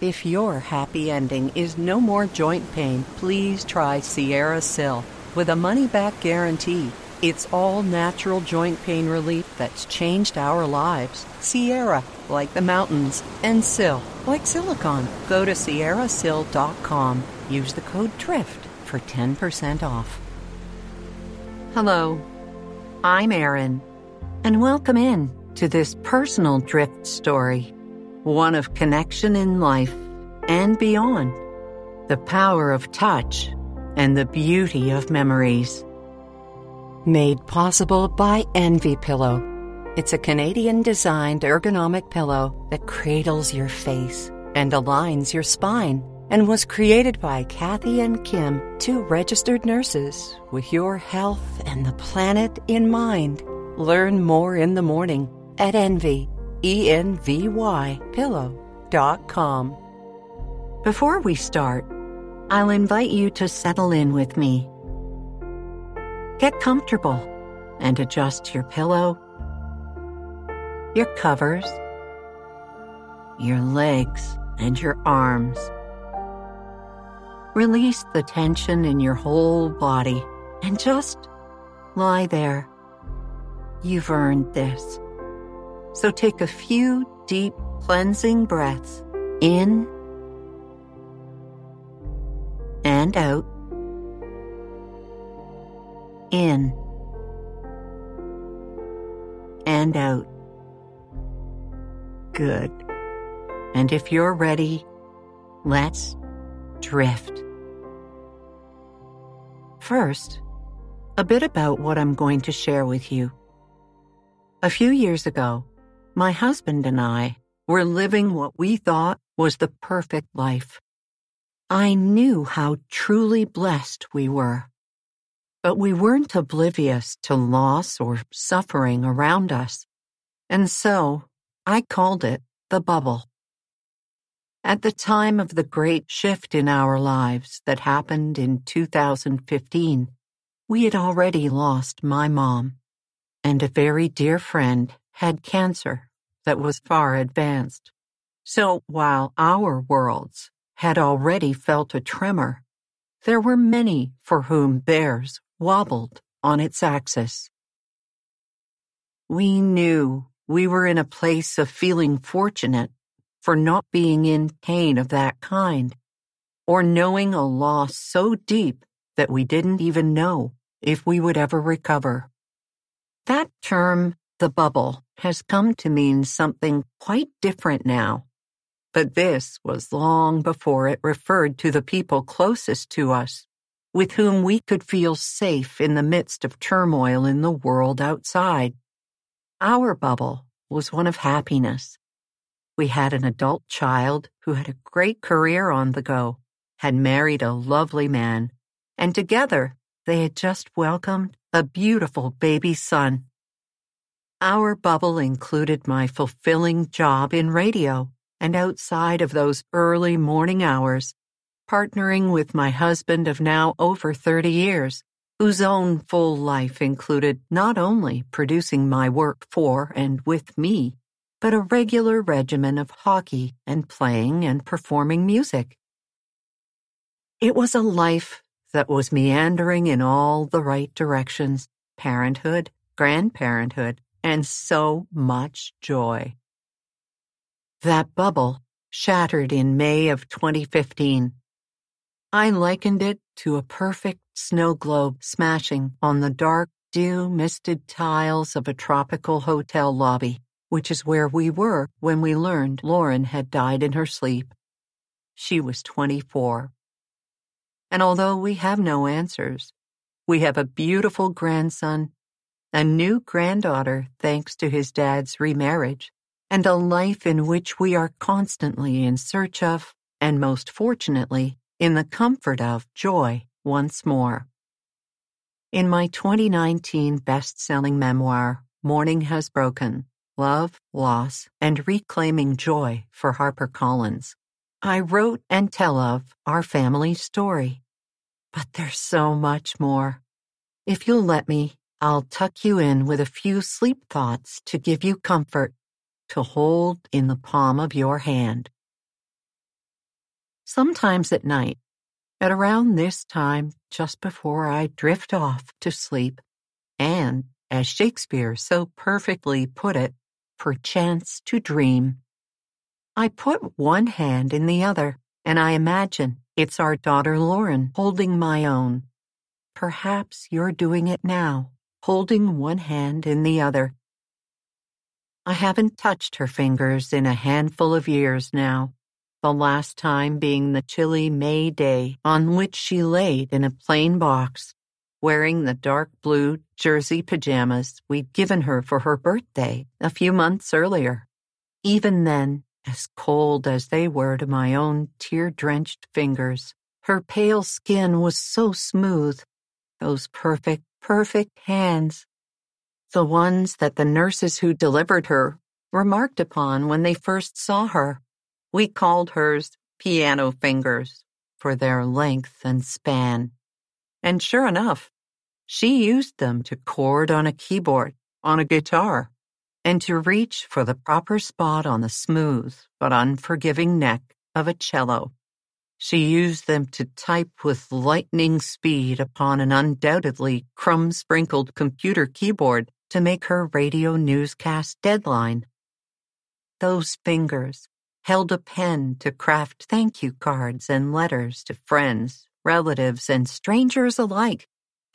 If your happy ending is no more joint pain, please try Sierra Sil. With a money back guarantee, it's all natural joint pain relief that's changed our lives. Sierra, like the mountains, and Sil, like silicon. Go to sierrasil.com. Use the code DRIFT for 10% off. Hello, I'm Erin, and welcome in to this personal drift story one of connection in life and beyond, the power of touch, and the beauty of memories. Made possible by Envy Pillow. It's a Canadian designed ergonomic pillow that cradles your face and aligns your spine and was created by Kathy and Kim, two registered nurses with your health and the planet in mind. Learn more in the morning at Envy E-N-V-Y pillow.com. Before we start, I'll invite you to settle in with me. Get comfortable and adjust your pillow, your covers, your legs, and your arms. Release the tension in your whole body and just lie there. You've earned this. So take a few deep cleansing breaths in and out. In and out. Good. And if you're ready, let's drift. First, a bit about what I'm going to share with you. A few years ago, my husband and I were living what we thought was the perfect life. I knew how truly blessed we were. But we weren't oblivious to loss or suffering around us. And so I called it the bubble. At the time of the great shift in our lives that happened in 2015, we had already lost my mom, and a very dear friend had cancer that was far advanced. So while our worlds had already felt a tremor, there were many for whom theirs wobbled on its axis. We knew we were in a place of feeling fortunate for not being in pain of that kind, or knowing a loss so deep that we didn't even know if we would ever recover. That term, the bubble, has come to mean something quite different now. But this was long before it referred to the people closest to us, with whom we could feel safe in the midst of turmoil in the world outside. Our bubble was one of happiness. We had an adult child who had a great career on the go, had married a lovely man, and together they had just welcomed a beautiful baby son. Our bubble included my fulfilling job in radio and outside of those early morning hours, partnering with my husband of now over 30 years, whose own full life included not only producing my work for and with me, but a regular regimen of hockey and playing and performing music. It was a life that was meandering in all the right directions parenthood, grandparenthood, and so much joy. That bubble shattered in May of 2015. I likened it to a perfect snow globe smashing on the dark, dew misted tiles of a tropical hotel lobby, which is where we were when we learned Lauren had died in her sleep. She was 24. And although we have no answers, we have a beautiful grandson a new granddaughter thanks to his dad's remarriage, and a life in which we are constantly in search of, and most fortunately, in the comfort of joy once more. In my 2019 best selling memoir, Morning Has Broken Love, Loss, and Reclaiming Joy for HarperCollins, I wrote and tell of our family story. But there's so much more. If you'll let me, I'll tuck you in with a few sleep thoughts to give you comfort to hold in the palm of your hand. sometimes at night, at around this time just before I drift off to sleep, and, as Shakespeare so perfectly put it, perchance to dream. I put one hand in the other, and I imagine it's our daughter Lauren holding my own. Perhaps you're doing it now, holding one hand in the other. I haven't touched her fingers in a handful of years now, the last time being the chilly May day on which she laid in a plain box, wearing the dark blue jersey pajamas we'd given her for her birthday a few months earlier. Even then, as cold as they were to my own tear drenched fingers, her pale skin was so smooth. Those perfect, perfect hands. The ones that the nurses who delivered her remarked upon when they first saw her. We called hers piano fingers for their length and span. And sure enough, she used them to chord on a keyboard, on a guitar, and to reach for the proper spot on the smooth but unforgiving neck of a cello. She used them to type with lightning speed upon an undoubtedly crumb sprinkled computer keyboard to make her radio newscast deadline. Those fingers, held a pen to craft thank you cards and letters to friends, relatives, and strangers alike.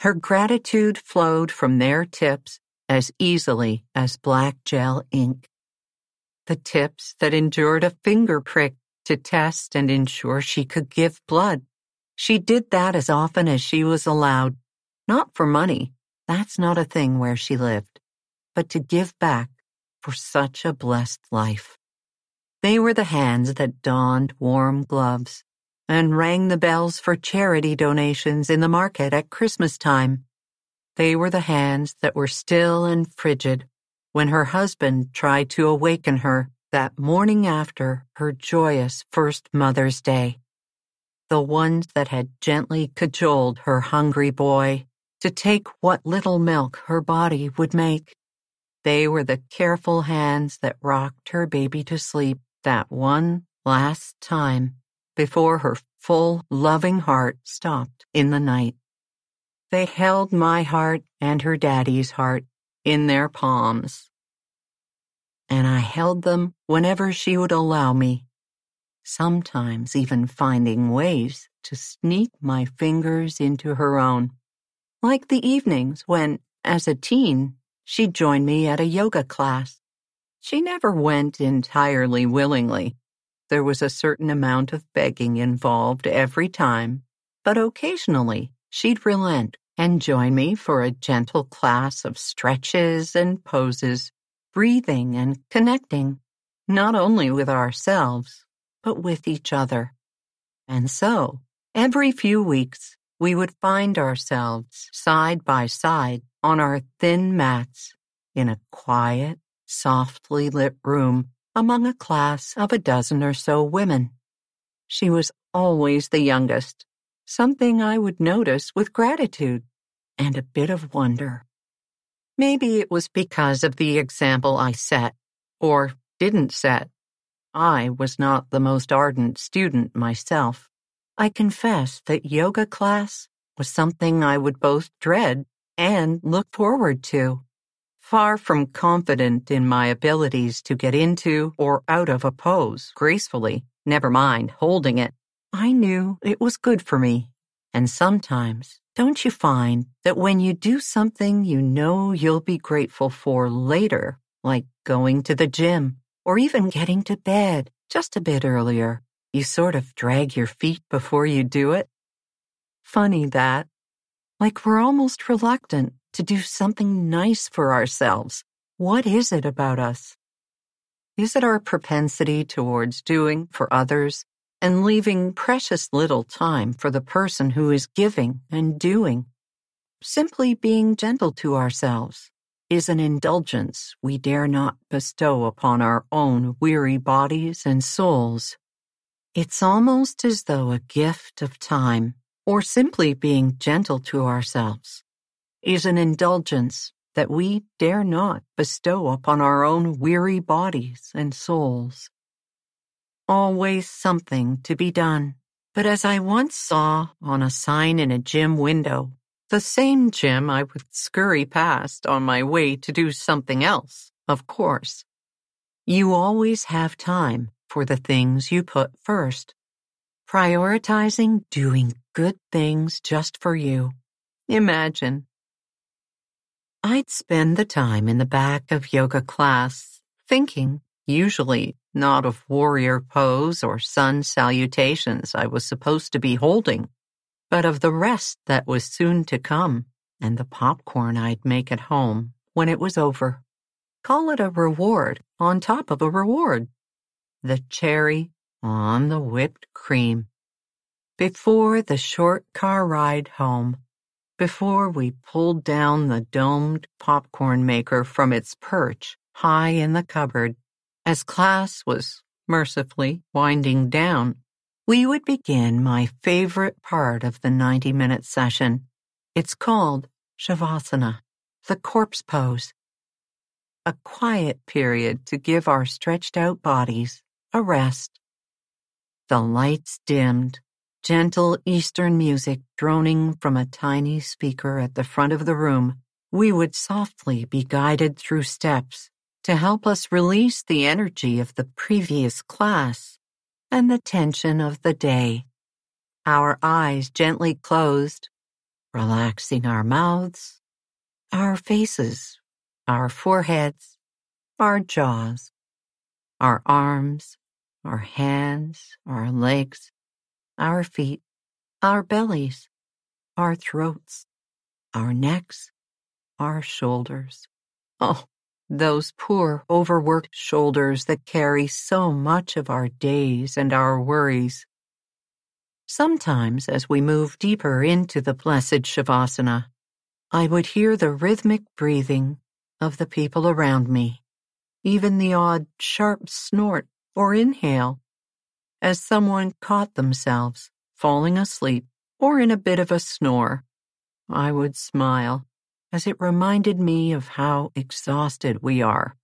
Her gratitude flowed from their tips as easily as black gel ink. The tips that endured a finger prick to test and ensure she could give blood. She did that as often as she was allowed, not for money, that's not a thing where she lived, but to give back for such a blessed life. They were the hands that donned warm gloves and rang the bells for charity donations in the market at Christmas time. They were the hands that were still and frigid when her husband tried to awaken her that morning after her joyous first Mother's Day. The ones that had gently cajoled her hungry boy to take what little milk her body would make. They were the careful hands that rocked her baby to sleep that one last time before her full, loving heart stopped in the night. They held my heart and her daddy's heart in their palms. And I held them whenever she would allow me, sometimes even finding ways to sneak my fingers into her own, like the evenings when, as a teen, she'd join me at a yoga class. She never went entirely willingly. There was a certain amount of begging involved every time, but occasionally she'd relent and join me for a gentle class of stretches and poses, breathing and connecting, not only with ourselves, but with each other. And so, every few weeks, we would find ourselves side by side on our thin mats in a quiet, softly lit room among a class of a dozen or so women. She was always the youngest, something I would notice with gratitude and a bit of wonder. Maybe it was because of the example I set, or didn't set. I was not the most ardent student myself. I confess that yoga class was something I would both dread and look forward to. Far from confident in my abilities to get into or out of a pose gracefully, never mind holding it, I knew it was good for me. And sometimes, don't you find that when you do something you know you'll be grateful for later, like going to the gym or even getting to bed just a bit earlier, you sort of drag your feet before you do it? Funny that. Like we're almost reluctant to do something nice for ourselves. What is it about us? Is it our propensity towards doing for others and leaving precious little time for the person who is giving and doing? Simply being gentle to ourselves is an indulgence we dare not bestow upon our own weary bodies and souls. It's almost as though a gift of time, or simply being gentle to ourselves, is an indulgence that we dare not bestow upon our own weary bodies and souls. Always something to be done, But as I once saw on a sign in a gym window, the same gym I would scurry past on my way to do something else, of course. You always have time for the things you put first. Prioritizing doing good things just for you. Imagine. I'd spend the time in the back of yoga class thinking, usually not of warrior pose or sun salutations I was supposed to be holding, but of the rest that was soon to come and the popcorn I'd make at home when it was over. Call it a reward on top of a reward. The cherry on the whipped cream. Before the short car ride home, before we pulled down the domed popcorn maker from its perch high in the cupboard, as class was mercifully winding down, we would begin my favorite part of the 90 minute session. It's called Shavasana, the corpse pose. A quiet period to give our stretched out bodies a rest. The lights dimmed, gentle Eastern music droning from a tiny speaker at the front of the room, we would softly be guided through steps to help us release the energy of the previous class and the tension of the day. Our eyes gently closed, relaxing our mouths, our faces, our foreheads, our jaws, our arms, our hands, our legs, our feet, our bellies, our throats, our necks, our shoulders. Oh, those poor, overworked shoulders that carry so much of our days and our worries. Sometimes, as we move deeper into the blessed Shavasana, I would hear the rhythmic breathing of the people around me, even the odd sharp snort or inhale as someone caught themselves falling asleep or in a bit of a snore. I would smile as it reminded me of how exhausted we are,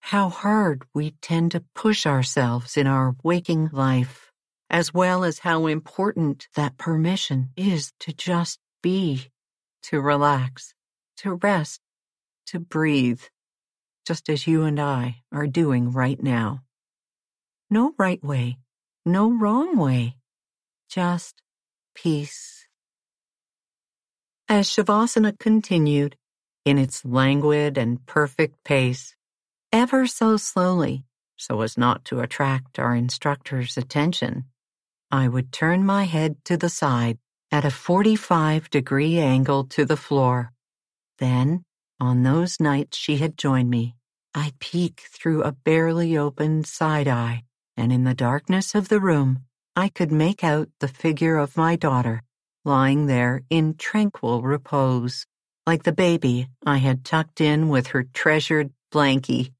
how hard we tend to push ourselves in our waking life, as well as how important that permission is to just be, to relax, to rest, to breathe, just as you and I are doing right now. No right way, no wrong way, just peace. As Shavasana continued, in its languid and perfect pace, ever so slowly, so as not to attract our instructor's attention, I would turn my head to the side at a 45 degree angle to the floor. Then, on those nights she had joined me, I'd peek through a barely opened side eye and in the darkness of the room, I could make out the figure of my daughter lying there in tranquil repose, like the baby I had tucked in with her treasured blankie.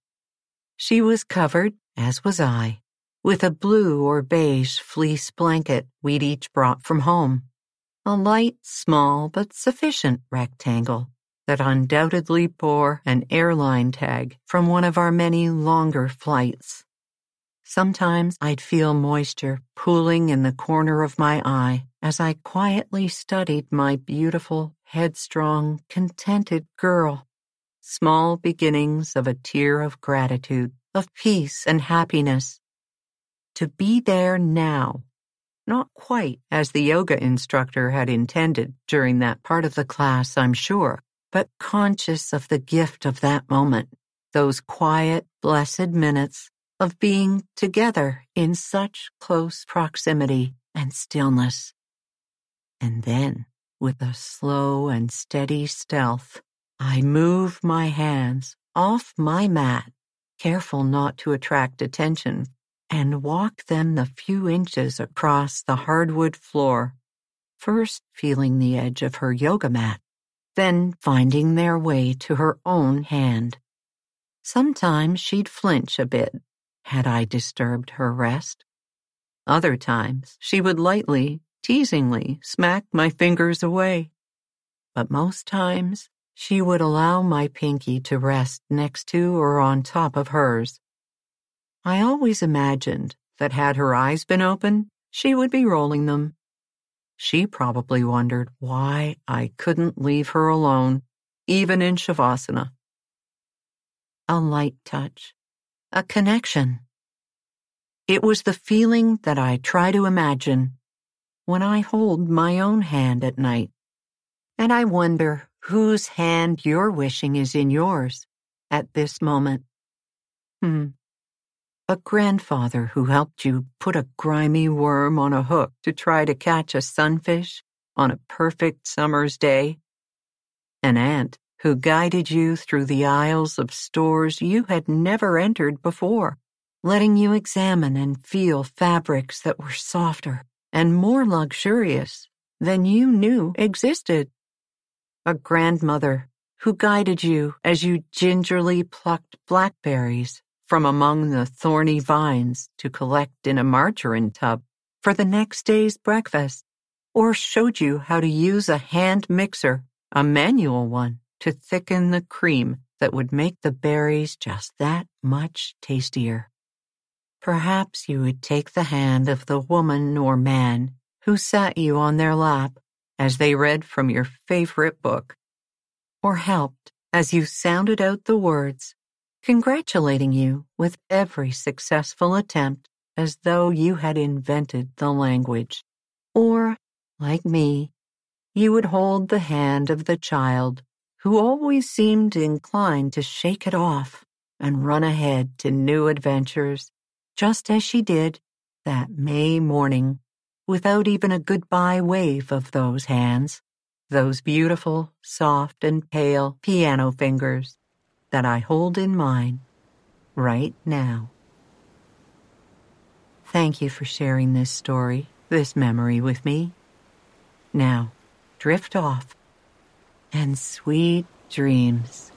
She was covered, as was I, with a blue or beige fleece blanket we'd each brought from home, a light, small, but sufficient rectangle that undoubtedly bore an airline tag from one of our many longer flights. Sometimes I'd feel moisture pooling in the corner of my eye as I quietly studied my beautiful, headstrong, contented girl. Small beginnings of a tear of gratitude, of peace and happiness. To be there now, not quite as the yoga instructor had intended during that part of the class, I'm sure, but conscious of the gift of that moment, those quiet, blessed minutes of being together in such close proximity and stillness. And then, with a slow and steady stealth, I move my hands off my mat, careful not to attract attention, and walk them the few inches across the hardwood floor, first feeling the edge of her yoga mat, then finding their way to her own hand. Sometimes she'd flinch a bit had I disturbed her rest? Other times she would lightly, teasingly smack my fingers away. But most times she would allow my pinky to rest next to or on top of hers. I always imagined that had her eyes been open, she would be rolling them. She probably wondered why I couldn't leave her alone, even in Shavasana. A light touch, a connection. It was the feeling that I try to imagine when I hold my own hand at night. And I wonder whose hand you're wishing is in yours at this moment. Hmm. A grandfather who helped you put a grimy worm on a hook to try to catch a sunfish on a perfect summer's day. An aunt who guided you through the aisles of stores you had never entered before, letting you examine and feel fabrics that were softer and more luxurious than you knew existed. A grandmother who guided you as you gingerly plucked blackberries from among the thorny vines to collect in a margarine tub for the next day's breakfast, or showed you how to use a hand mixer, a manual one, to thicken the cream that would make the berries just that much tastier. Perhaps you would take the hand of the woman or man who sat you on their lap as they read from your favorite book, or helped as you sounded out the words, congratulating you with every successful attempt as though you had invented the language. Or, like me, you would hold the hand of the child who always seemed inclined to shake it off and run ahead to new adventures just as she did that May morning, without even a goodbye wave of those hands, those beautiful, soft, and pale piano fingers that I hold in mine right now. Thank you for sharing this story, this memory with me. Now, drift off and sweet dreams.